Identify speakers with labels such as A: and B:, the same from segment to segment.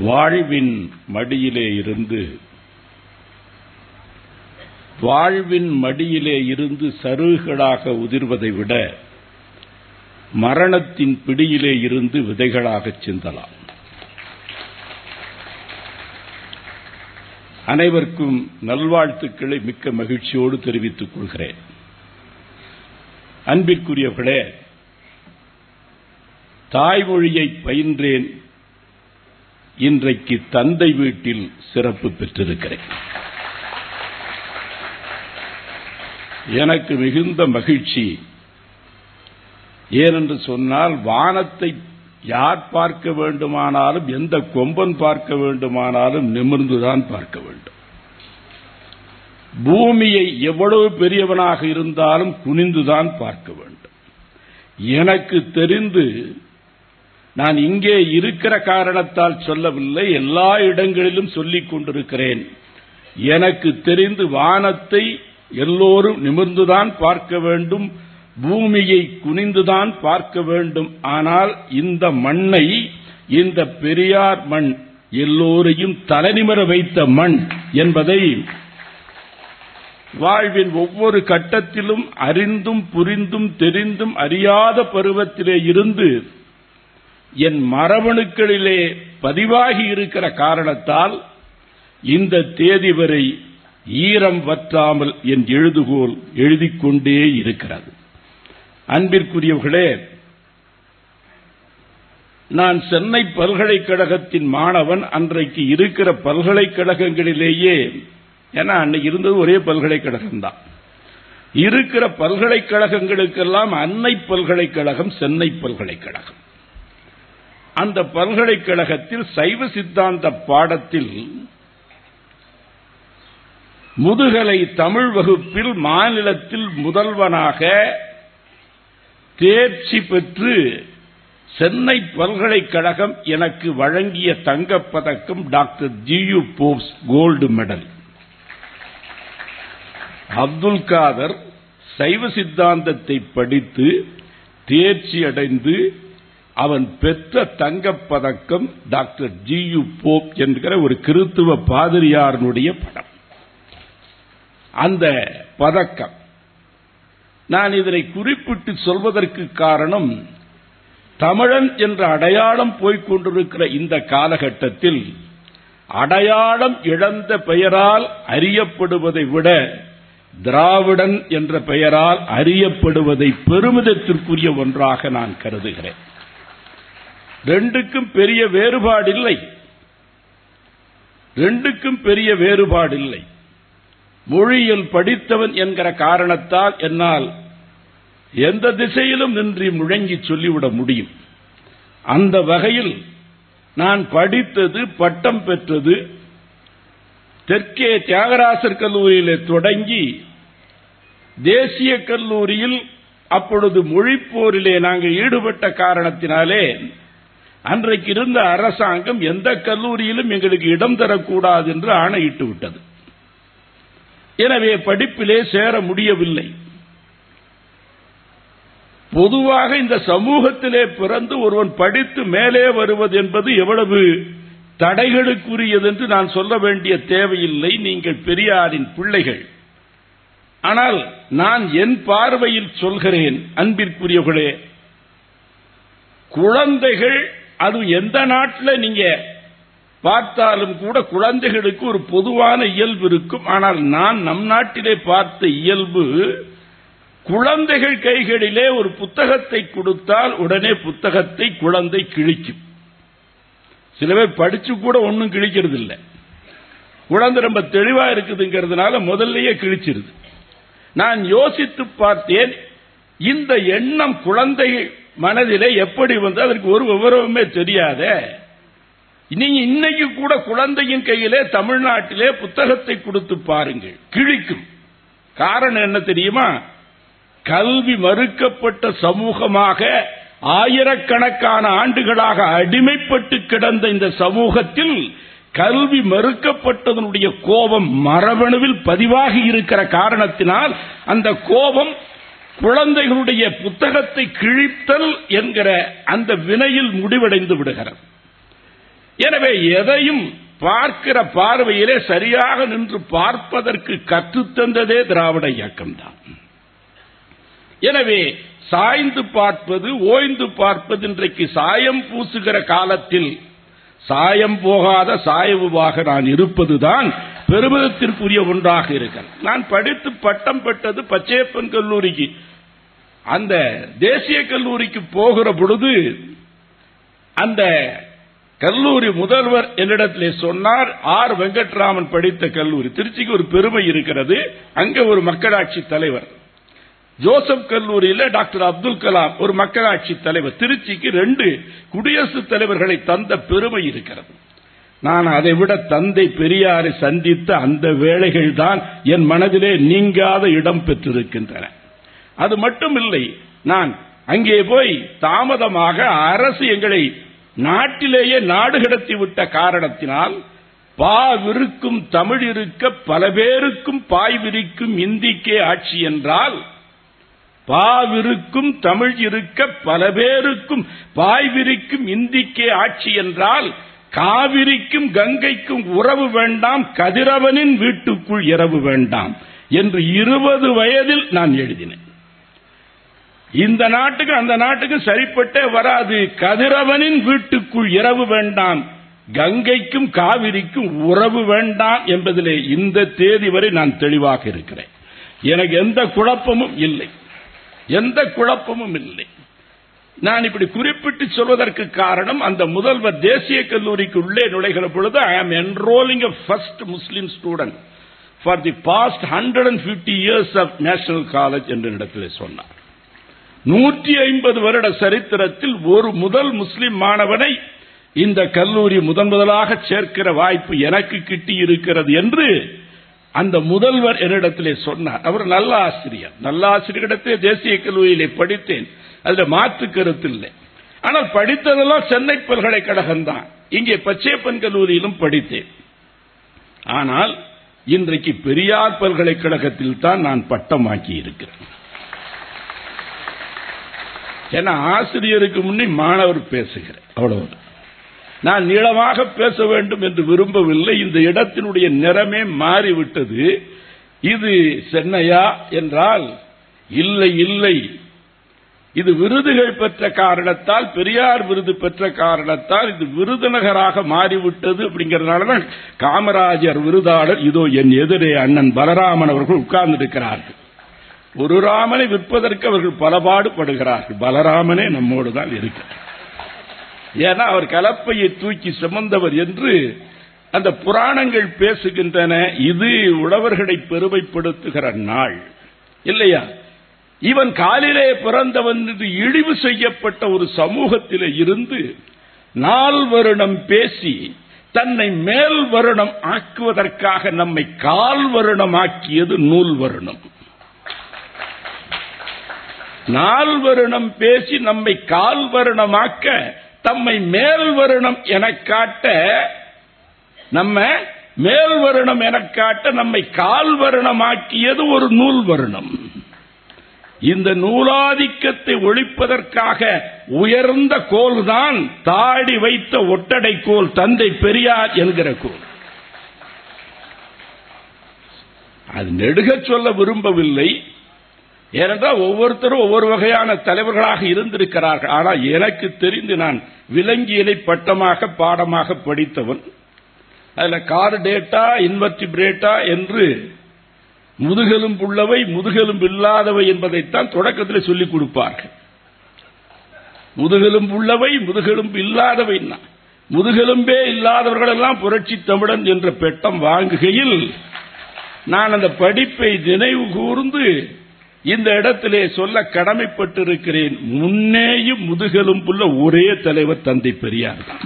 A: வாழ்வின் மடியிலே இருந்து வாழ்வின் மடியிலே இருந்து சருகுகளாக உதிர்வதை விட மரணத்தின் பிடியிலே இருந்து விதைகளாகச் சிந்தலாம். அனைவருக்கும் நல்வாழ்த்துக்களை மிக்க மகிழ்ச்சியோடு தெரிவித்துக் கொள்கிறேன். அன்பிற்குரியவர்களே தாய்மொழியை பயின்றேன் இன்றைக்கு தந்தை வீட்டில் சிறப்பு பெற்றிருக்கிறேன். எனக்கு மிகுந்த மகிழ்ச்சி. ஏனென்று சொன்னால் வானத்தை யார் பார்க்க வேண்டுமானாலும் எந்த கொம்பன் பார்க்க வேண்டுமானாலும் நிமிர்ந்துதான் பார்க்க வேண்டும். பூமியை எவ்வளவு பெரியவனாக இருந்தாலும் குனிந்துதான் பார்க்க வேண்டும். எனக்கு தெரிந்து நான் இங்கே இருக்கிற காரணத்தால் சொல்லவில்லை எல்லா இடங்களிலும் சொல்லிக் கொண்டிருக்கிறேன். எனக்கு தெரிந்து வானத்தை எல்லோரும் நிமிர்ந்துதான் பார்க்க வேண்டும் பூமியை குனிந்துதான் பார்க்க வேண்டும். ஆனால் இந்த மண்ணை இந்த பெரியார் மண் எல்லோரையும் தலைநிமர வைத்த மண் என்பதை வாழ்வின் ஒவ்வொரு கட்டத்திலும் அறிந்தும் புரிந்தும் தெரிந்தும் அறியாத பருவத்திலே இருந்து என் மரபணுக்களிலே பதிவாகி இருக்கிற காரணத்தால் இந்த தேதி வரை ஈரம் வற்றாமல் என் எழுதுகோல் எழுதிக் கொண்டே இருக்கிறது. அன்பிற்குரியவர்களே நான் சென்னை பல்கலைக்கழகத்தின் மாணவன் அன்றைக்கு இருக்கிற பல்கலைக்கழகங்களிலேயே ஏன்னா அன்னைக்கு இருந்தது ஒரே பல்கலைக்கழகம் தான் இருக்கிற பல்கலைக்கழகங்களுக்கெல்லாம் அன்னை பல்கலைக்கழகம் சென்னை பல்கலைக்கழகம். அந்த பல்கலைக்கழகத்தில் சைவ சித்தாந்த பாடத்தில் முதுகலை தமிழ் வகுப்பில் மாநிலத்தில் முதல்வனாக தேர்ச்சி பெற்று சென்னை பல்கலைக்கழகம் எனக்கு வழங்கிய தங்கப்பதக்கம் doctor G U Pope's gold medal. Abdul Khader சைவ சித்தாந்தத்தை படித்து தேர்ச்சி அடைந்து அவன் பெற்ற தங்கப்பதக்கம் டாக்டர் ஜியு போப் என்கிற ஒரு கிறித்துவ பாதிரியாரனுடைய படம். அந்த பதக்கம். நான் இதனை குறிப்பிட்டு சொல்வதற்கு காரணம் தமிழன் என்ற அடையாளம் போய்கொண்டிருக்கிற இந்த காலகட்டத்தில் அடையாளம் இழந்த பெயரால் அறியப்படுவதை விட திராவிடன் என்ற பெயரால் அறியப்படுவதை பெருமிதத்திற்குரிய ஒன்றாக நான் கருதுகிறேன். ரெண்டுக்கும் பெரிய வேறுபாடில்லை. ரெண்டுக்கும் பெரிய வேறுபாடில்லை. மொழியில் படித்தவன் என்கிற காரணத்தால் என்னால் எந்த திசையிலும் நின்று முழங்கி சொல்லிவிட முடியும். அந்த வகையில் நான் படித்தது பட்டம் பெற்றது தெற்கே தியாகராசர் கல்லூரியிலே தொடங்கி தேசிய கல்லூரியில் அப்பொழுது மொழிப்போரிலே நாங்கள் ஈடுபட்ட காரணத்தினாலே அன்றைக்கு இருந்த அரசாங்கம் எந்த கல்லூரியிலும் எங்களுக்கு இடம் தரக்கூடாது என்று ஆணையிட்டு விட்டது. எனவே படிப்பிலே சேர முடியவில்லை. பொதுவாக இந்த சமூகத்திலே பிறந்து ஒருவன் படித்து மேலே வருவது என்பது எவ்வளவு தடைகளுக்குரியது என்று நான் சொல்ல வேண்டிய தேவையில்லை நீங்கள் பெரியாரின் பிள்ளைகள். ஆனால் நான் என் பார்வையில் சொல்கிறேன் அன்பிற்குரியவர்களே குழந்தைகள் அது எந்த நாட்டில் நீங்க பார்த்தாலும் கூட குழந்தைகளுக்கு ஒரு பொதுவான இயல்பு இருக்கும். ஆனால் நான் நம் நாட்டிலே பார்த்த இயல்பு குழந்தைகள் கைகளிலே ஒரு புத்தகத்தை கொடுத்தால் உடனே புத்தகத்தை குழந்தை கிழிக்கும். சில பேர் படிச்சு கூட ஒன்றும் கிழிக்கிறது இல்லை குழந்தை ரொம்ப தெளிவா இருக்குதுங்கிறதுனால முதல்லயே கிழிச்சிருது. நான் யோசித்து பார்த்தேன் இந்த எண்ணம் குழந்தை மனதிலே எப்படி வந்து அதற்கு ஒரு விவரமுமே தெரியாத. நீங்க இன்னைக்கு கூட குழந்தையின் கையிலே தமிழ்நாட்டிலே புத்தகத்தை கொடுத்து பாருங்கள். கிழிக்கும். காரணம் என்ன தெரியுமா? கல்வி மறுக்கப்பட்ட சமூகமாக ஆயிரக்கணக்கான ஆண்டுகளாக அடிமைப்பட்டு கிடந்த இந்த சமூகத்தில் கல்வி மறுக்கப்பட்டதனுடைய கோபம் மரபணுவில் பதிவாகி இருக்கிற காரணத்தினால் அந்த கோபம் குழந்தைகளுடைய புத்தகத்தை கிழித்தல் என்கிற அந்த வினையில் முடிவடைந்து விடுகிறது. எனவே எதையும் பார்க்கிற பார்வையிலே சரியாக நின்று பார்ப்பதற்கு கற்றுத்தந்ததே திராவிட இயக்கம்தான். எனவே சாய்ந்து பார்ப்பது ஓய்ந்து பார்ப்பது இன்றைக்கு சாயம் பூசுகிற காலத்தில் சாயம் போகாத சாயவுவாக நான் இருப்பதுதான் பெருமிதத்திற்குரிய ஒன்றாக இருக்கிறது. நான் படித்து பட்டம் பெற்றது பச்சையப்பன் கல்லூரிக்கு. அந்த தேசிய கல்லூரிக்கு போகிற பொழுது அந்த கல்லூரி முதல்வர் என்னிடத்திலே சொன்னார் ஆர். வெங்கட்ராமன் படித்த கல்லூரி. திருச்சிக்கு ஒரு பெருமை இருக்கிறது. அங்க ஒரு மக்களாட்சி தலைவர். ஜோசப் கல்லூரியில் டாக்டர் அப்துல் கலாம் ஒரு மக்களாட்சி தலைவர். திருச்சிக்கு ரெண்டு குடியரசுத் தலைவர்களை தந்த பெருமை இருக்கிறது. நான் அதை விட தந்தை பெரியாரை சந்தித்த அந்த வேளைகள் தான் என் மனதிலே நீங்காத இடம் பெற்றிருக்கின்றன. அது மட்டும் இல்லை நான் அங்கே போய் தாமதமாக அரசு எங்களை நாட்டிலேயே நாடு கடத்தி விட்ட காரணத்தினால் பாவிருக்கும் தமிழ் இருக்க பல பேருக்கும் பாய் விரிக்கும் இந்திக்கே ஆட்சி என்றால் பாவிருக்கும் தமிழ் இருக்க பல பேருக்கும் பாய்விருக்கும் இந்திக்கே ஆட்சி என்றால் காவிரிக்கும் கங்கைக்கும் உறவு வேண்டாம் கதிரவனின் வீட்டுக்குள் இரவு வேண்டாம் என்று இருபது வயதில் நான் எழுதினேன். இந்த நாட்டுக்கு அந்த நாட்டுக்கு சரிப்பட்டே வராது. கதிரவனின் வீட்டுக்குள் இரவு வேண்டாம். கங்கைக்கும் காவிரிக்கும் உறவு வேண்டாம் என்பதிலே இந்த தேதி வரை நான் தெளிவாக இருக்கிறேன். எனக்கு எந்த குழப்பமும் இல்லை. எந்த குழப்பமும் இல்லை. நான் இப்படி குறிப்பிட்டு சொல்வதற்கு காரணம் அந்த முதல்வர் தேசிய கல்லூரிக்கு உள்ளே நுழைகிற பொழுது I am enrolling first Muslim student for the past hundred and fifty years of National College என்று இடத்தில் சொன்னார். நூற்றி ஐம்பது வருட சரித்திரத்தில் ஒரு முதல் முஸ்லிம் மாணவனை இந்த கல்லூரி முதன் முதலாக சேர்க்கிற வாய்ப்பு எனக்கு கிட்டி இருக்கிறது என்று அந்த முதல்வர் என்னிடத்திலே சொன்னார். அவர் நல்ல ஆசிரியர் நல்ல ஆசிரியரிடத்திலே தேசிய கல்லூரியிலே படித்தேன். அதுல மாற்று கருத்து இல்லை ஆனால் படித்ததெல்லாம் சென்னை பல்கலைக்கழகம் தான் இங்கே பச்சையப்பன் கல்லூரியிலும் படித்தேன். ஆனால் இன்றைக்கு பெரியார் பல்கலைக்கழகத்தில் தான் நான் பட்டமாக்கி இருக்கிறேன் ஏன்னா ஆசிரியருக்கு முன்னே மாணவர் பேசுகிறேன் அவ்வளவு நான் நீளமாக பேச வேண்டும் என்று விரும்பவில்லை. இந்த இடத்தினுடைய நிறமே மாறிவிட்டது. இது சென்னையா என்றால் இல்லை இல்லை. இது விருதுகள் பெற்ற காரணத்தால் பெரியார் விருது பெற்ற காரணத்தால் இது விருதுநகராக மாறிவிட்டது அப்படிங்கறதுனாலதான் காமராஜர் விருதாளர் இதோ என் எதிரே அண்ணன் பலராமன் அவர்கள் உட்கார்ந்திருக்கிறார்கள். ஒரு ராமனை விற்பதற்கு அவர்கள் பலபாடுபடுகிறார்கள். பலராமனே நம்மோடு தான் இருக்கிறார். ஏன்னா அவர் கலப்பையை தூக்கி சுமந்தவர் என்று அந்த புராணங்கள் பேசுகின்றன. இது உழவர்களை பெருமைப்படுத்துகிற நாள். இல்லையா? இவன் காலிலே பிறந்தவன் என்று இழிவு செய்யப்பட்ட ஒரு சமூகத்திலே இருந்து நால் வருடம் பேசி தன்னை மேல் வருடம் ஆக்குவதற்காக நம்மை கால் வருடம் ஆக்கியது நூல் வருடம். நால் வருணம் பேசி நம்மை கால் வருணமாக்க தம்மை மேல் வருணம் என காட்ட நம்ம மேல் வருணம் என காட்ட நம்மை கால் வருணமாக்கியது ஒரு நூல் வருணம் இந்த நூலாதிக்கத்தை ஒழிப்பதற்காக உயர்ந்த கோல்தான் தாடி வைத்த ஒட்டடை கோல் தந்தை பெரியார் என்கிற கோல். அது நெடுக சொல்ல விரும்பவில்லை. ஏனென்றால் ஒவ்வொருத்தரும் ஒவ்வொரு வகையான தலைவர்களாக இருந்திருக்கிறார்கள். ஆனால் எனக்கு தெரிந்து நான் விலங்கியலை பட்டமாக பாடமாக படித்தவன். அதில் கார் டேட்டா இன்வெர்டிபிரேட்டா என்று முதுகெலும்பு உள்ளவை முதுகெலும்பு இல்லாதவை என்பதைத்தான் தொடக்கத்தில் சொல்லிக் கொடுப்பார்கள். முதுகெலும்பு உள்ளவை முதுகெலும்பு இல்லாதவை முதுகெலும்பே இல்லாதவர்கள் எல்லாம் புரட்சி தமிழன் என்ற பெட்டம் வாங்குகையில் நான் அந்த படிப்பை நினைவு கூர்ந்து இந்த இடத்திலே சொல்ல கடமைப்பட்டிருக்கிறேன். முன்னேயும் முதுகெலும்புள்ள ஒரே தலைவர் தந்தை பெரியார். தான்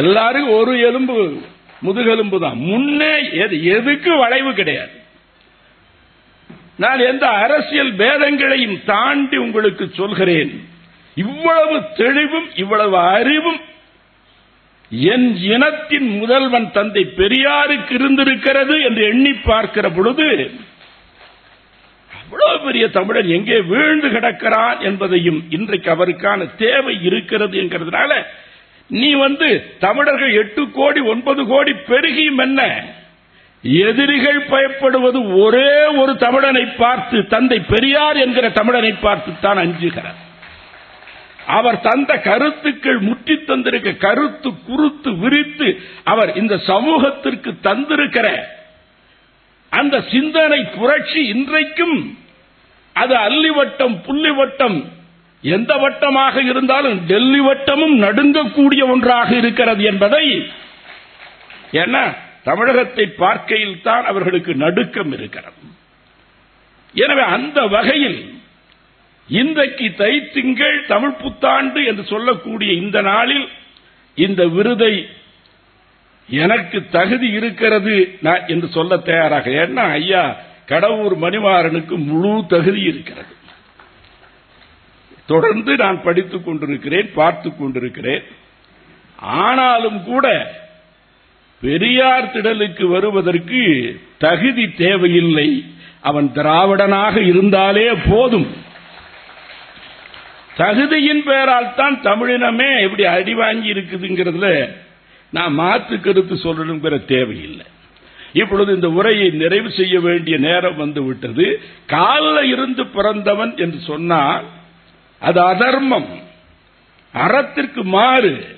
A: எல்லாரும் ஒரு எலும்பு முதுகெலும்பு தான். முன்னே எதுக்கு வளைவு கிடையாது. நான் எந்த அரசியல் பேதங்களையும் தாண்டி உங்களுக்கு சொல்கிறேன். இவ்வளவு தெளிவும் இவ்வளவு அறிவும் என் இனத்தின் முதல்வன் தந்தை பெரியாருக்கு இருந்திருக்கிறது என்று எண்ணி பார்க்கிற பொழுது அவ்வளவு பெரிய தமிழன் எங்கே வீழ்ந்து கிடக்கிறான் என்பதையும் இன்றைக்கு அவருக்கான தேவை இருக்கிறது என்கிறதுனால நீ வந்து தமிழர்கள் எட்டு கோடி ஒன்பது கோடி பெருகியும் என்ன? எதிரிகள் பயப்படுவது ஒரே ஒரு தமிழனை பார்த்து தந்தை பெரியார் என்கிற தமிழனை பார்த்து தான் அஞ்சுகிறார். அவர் தந்த கருத்துக்கள் முற்றி தந்திருக்க கருத்து குறுத்து விரித்து அவர் இந்த சமூகத்திற்கு தந்திருக்கிற அந்த சிந்தனை புரட்சி இன்றைக்கும் அது அல்லி வட்டம் புள்ளி வட்டம் எந்த வட்டமாக இருந்தாலும் டெல்லி வட்டமும் நடுங்கக்கூடிய ஒன்றாக இருக்கிறது என்பதை ஏன்னா தமிழகத்தை பார்க்கையில் தான் அவர்களுக்கு நடுக்கம் இருக்கிறது. எனவே அந்த வகையில் இன்றைக்கு தைத்திங்கள் தமிழ் புத்தாண்டு என்று சொல்லக்கூடிய இந்த நாளில் இந்த விருதை எனக்கு தகுதி இருக்கிறது நான் என்று சொல்ல தயாராக. ஏன்னா ஐயா கடவுர் மணிமாறனுக்கு முழு தகுதி இருக்கிறது. தொடர்ந்து நான் படித்துக் கொண்டிருக்கிறேன் பார்த்துக் கொண்டிருக்கிறேன். ஆனாலும் கூட பெரியார் திடலுக்கு வருவதற்கு தகுதி தேவையில்லை. அவன் திராவிடனாக இருந்தாலே போதும். தகுதியின் பெயரால் தான் தமிழினமே எப்படி அடிவாங்கி இருக்குதுங்கிறதுல நான் மாற்று கருத்து சொல்லணுங்கிற தேவையில்லை. இப்பொழுது இந்த உரையை நிறைவு செய்ய வேண்டிய நேரம் வந்து விட்டது. காலில் இருந்து பிறந்தவன் என்று சொன்னால் அது அதர்மம். அறத்திற்கு மாறு.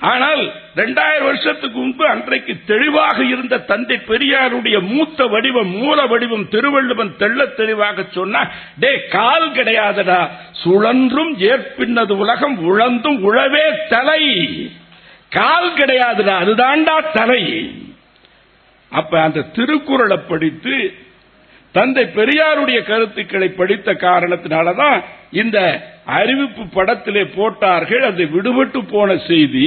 A: ஆனால் இரண்டாயிரம் வருஷத்துக்கு முன்பு அன்றைக்கு தெளிவாக இருந்த தந்தை பெரியாருடைய மூத்த வடிவம் மூல வடிவம் திருவள்ளுவன் தெள்ள தெளிவாக சொன்னா டே கால் கிடையாதடா. சுழன்றும் ஏற்பின்னது உலகம் உழந்தும் உழவே தலை. கால் கிடையாதுடா அதுதான்டா தலை. அப்ப அந்த திருக்குறளை படித்து தந்தை பெரியாருடைய கருத்துக்களை படித்த காரணத்தினாலதான் இந்த அறிவிப்பு படத்திலே போட்டார்கள் அது விடுபட்டு போன செய்தி.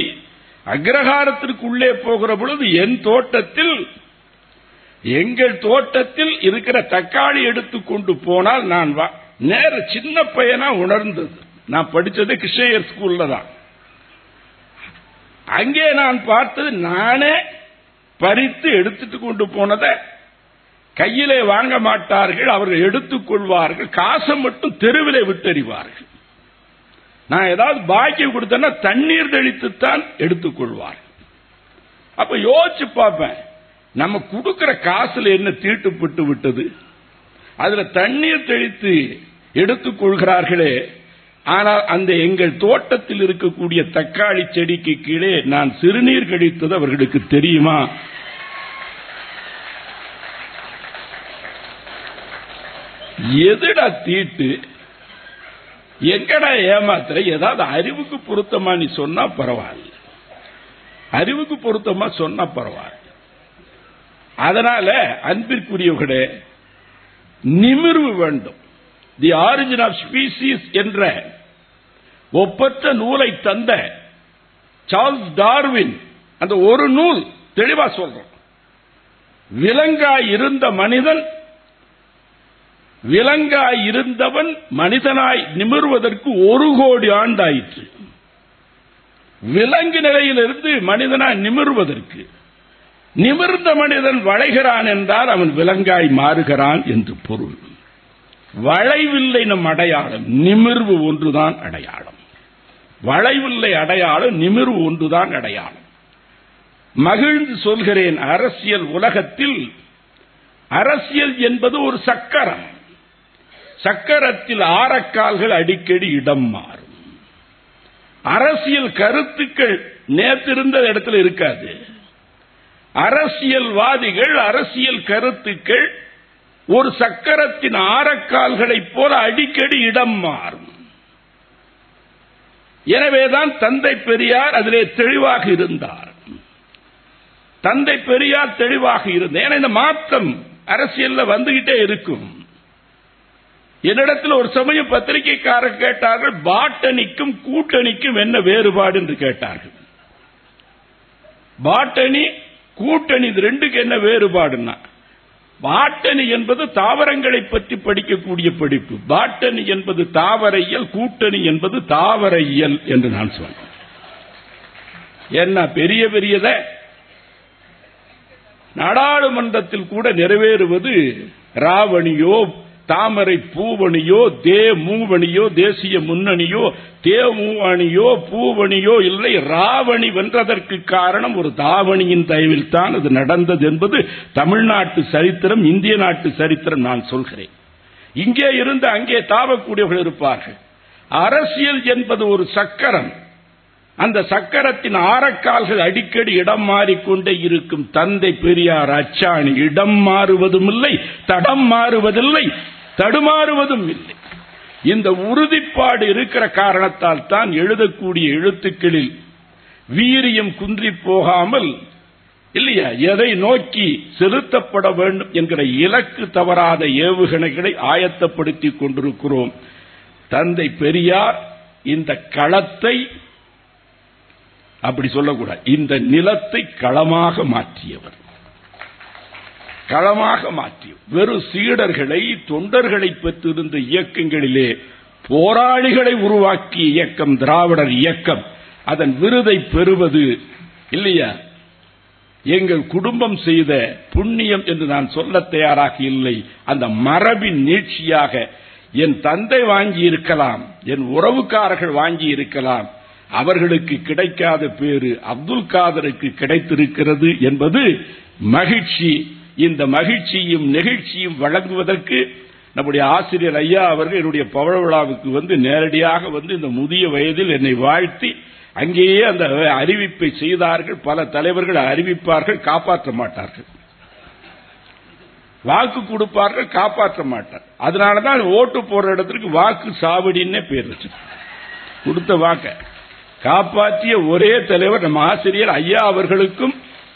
A: அக்ரஹாரத்திற்குள்ளே போகிற பொழுது என் தோட்டத்தில் எங்கள் தோட்டத்தில் இருக்கிற தக்காளி எடுத்துக்கொண்டு போனால் நான் நேர சின்ன பையனா உணர்ந்தது. நான் படிச்சது கிருஷ்ணயர் ஸ்கூல்ல தான். அங்கே நான் பார்த்தது நானே பறித்து எடுத்துட்டு கொண்டு போனதை கையிலே வாங்க மாட்டார்கள் அவர்கள் எடுத்துக் கொள்வார்கள் காசை மட்டும் தெருவிலே விட்டறிவார்கள். நான் ஏதாவது பாக்கியம் கொடுத்தேன்னா தண்ணீர் தெளித்துத்தான் எடுத்துக்கொள்வார் அப்ப யோசிச்சு பார்ப்பேன் நம்ம கொடுக்கிற காசுல என்ன தீட்டுப்பட்டு விட்டது? அதுல தண்ணீர் தெளித்து எடுத்துக் கொள்கிறார்களே ஆனால் அந்த எங்கள் தோட்டத்தில் இருக்கக்கூடிய தக்காளி செடிக்கு கீழே நான் சிறுநீர் கழித்தது அவர்களுக்கு தெரியுமா? எதுடா தீட்டு? எங்கடா ஏமாத்துற? ஏதாவது அறிவுக்கு பொருத்தமா நீ சொன்னா பரவாயில்ல. அறிவுக்கு பொருத்தமா சொன்னா பரவாயில்ல. அதனால அன்பிற்குரியவர்களே நிமிர்வு வேண்டும். தி ஆரிஜின் ஆஃப் ஸ்பீசிஸ் என்ற ஒப்பற்ற நூலை தந்த சார்ல்ஸ் டார்வின் அந்த ஒரு நூல் தெளிவா சொல்றோம். விலங்காய் இருந்த மனிதன் விலங்காய் இருந்தவன் மனிதனாய் நிமிர்வதற்கு ஒரு கோடி ஆண்டாயிற்று. விலங்கு நிலையிலிருந்து மனிதனாய் நிமிர்வதற்கு நிமிர்ந்த மனிதன் வளைகிறான் என்றால் அவன் விலங்காய் மாறுகிறான் என்று பொருள். வளைவில்லை நம் அடையாளம் நிமிர்வு ஒன்றுதான் அடையாளம். வளைவில்லை அடையாளம் நிமிர்வு ஒன்றுதான் அடையாளம். மகிழ்ந்து சொல்கிறேன் அரசியல் உலகத்தில் அரசியல் என்பது ஒரு சக்கரம். சக்கரத்தில் ஆரக்கால்கள் அடிக்கடி இடம் மாறும். அரசியல் கருத்துக்கள் நேற்றிருந்த இடத்துல இருக்காது. அரசியல்வாதிகள் அரசியல் கருத்துக்கள் ஒரு சக்கரத்தின் ஆரக்கால்களைப் போல அடிக்கடி இடம் மாறும். எனவேதான் தந்தை பெரியார் அதிலே தெளிவாக இருந்தார். தந்தை பெரியார் தெளிவாக இருந்தார். ஏன்னா இந்த மாற்றம் அரசியல்ல வந்துகிட்டே இருக்கும். என்னிடத்தில் ஒரு சமயம் பத்திரிகைக்காரர் கேட்டார்கள் பாட்டணிக்கும் கூட்டணிக்கும் என்ன வேறுபாடு என்று கேட்டார்கள். பாட்டணி கூட்டணி இது ரெண்டுக்கு என்ன வேறுபாடுன்னா பாட்டணி என்பது தாவரங்களை பற்றி படிக்கக்கூடிய படிப்பு. பாட்டணி என்பது தாவரையியல் கூட்டணி என்பது தாவரையியல் என்று நான் சொன்னேன். என்ன பெரிய பெரியத நாடாளுமன்றத்தில் கூட நிறைவேறுவது ராவணியோ தாமரை பூவணியோ தே மூவணியோ தேசிய முன்னணியோ தே மூவணியோ பூவணியோ இல்லை ராவணி வென்றதற்கு காரணம் ஒரு தாவணியின் தயவில் தான் அது நடந்தது என்பது தமிழ்நாட்டு சரித்திரம் இந்திய நாட்டு சரித்திரம் நான் சொல்கிறேன். இங்கே இருந்து அங்கே தாவக்கூடியவர்கள் இருப்பார்கள். அரசியல் என்பது ஒரு சக்கரம். அந்த சக்கரத்தின் ஆரக்கால்கள் அடிக்கடி இடம் மாறிக்கொண்டே இருக்கும். தந்தை பெரியார் அச்சாணி இடம் மாறுவதும் இல்லை தடம் மாறுவதில்லை. தடுமாறுவதும் இல்லை. இந்த உறுதிப்பாடு இருக்கிற காரணத்தால் தான் எழுதக்கூடிய எழுத்துக்களில் வீரியம் குன்றி போகாமல் இல்லையா எதை நோக்கி செலுத்தப்பட வேண்டும் என்கிற இலக்கு தவறாத ஏவுகணைகளை ஆயத்தப்படுத்திக் கொண்டிருக்கிறோம். தந்தை பெரியார் இந்த களத்தை அப்படி சொல்லக்கூடாது இந்த நிலத்தை களமாக மாற்றியவர். களமாக மாற்றி வெறும் சீடர்களை தொண்டர்களை பெற்றிருந்த இயக்கங்களிலே போராளிகளை உருவாக்கிய இயக்கம் திராவிடர் இயக்கம். அதன் விருதை பெறுவது இல்லையா? எங்கள் குடும்பம் செய்த புண்ணியம் என்று நான் சொல்ல தயாராக இல்லை. அந்த மரபின் நீட்சியாக என் தந்தை வாங்கி இருக்கலாம் என் உறவுக்காரர்கள் வாங்கி இருக்கலாம். அவர்களுக்கு கிடைக்காத பேரு அப்துல் காதருக்கு கிடைத்திருக்கிறது என்பது மகிழ்ச்சி இந்த மகிழ்ச்சியும் நெகிழ்ச்சியும் வழங்குவதற்கு நம்முடைய ஆசிரியர் ஐயா அவர்கள் என்னுடைய பவழ விழாவுக்கு வந்து நேரடியாக வந்து இந்த முதிய வயதில் என்னை வாழ்த்தி அங்கேயே அந்த அறிவிப்பை செய்தார்கள். பல தலைவர்கள் அறிவிப்பார்கள் காப்பாற்ற மாட்டார்கள். வாக்கு கொடுப்பார்கள் காப்பாற்ற மாட்டார். அதனாலதான் ஓட்டு போடுற இடத்துக்கு வாக்கு சாவடின்னே பேர் வச்சு கொடுத்த வாக்க. காப்பாற்றிய ஒரே தலைவர் நம்ம ஆசிரியர் ஐயா அவர்களுக்கும்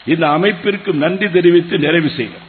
A: இந்த அமைப்பிற்கும் நன்றி தெரிவித்து நிறைவு செய்கிறோம்